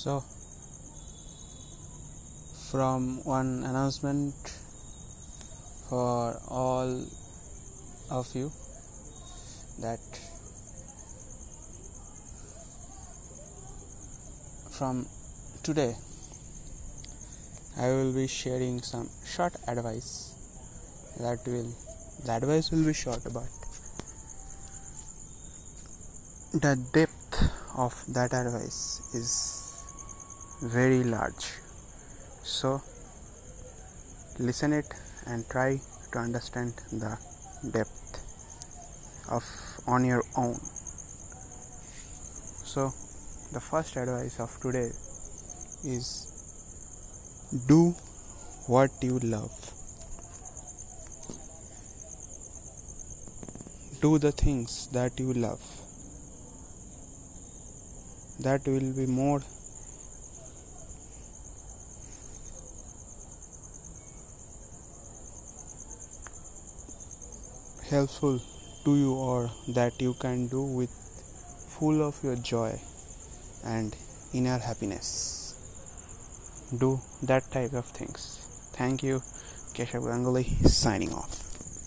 So, from one announcement for all of you that from today I will be sharing some short advice that will the advice will be short but the depth of that advice is very large. So listen it and try to understand the depth of on your own. So the first advice of today is do what you love. Do the things that you love. That will be more helpful to you or that you can do with full of your joy and inner happiness. Do that type of things. Thank you. Keshav ganguly signing off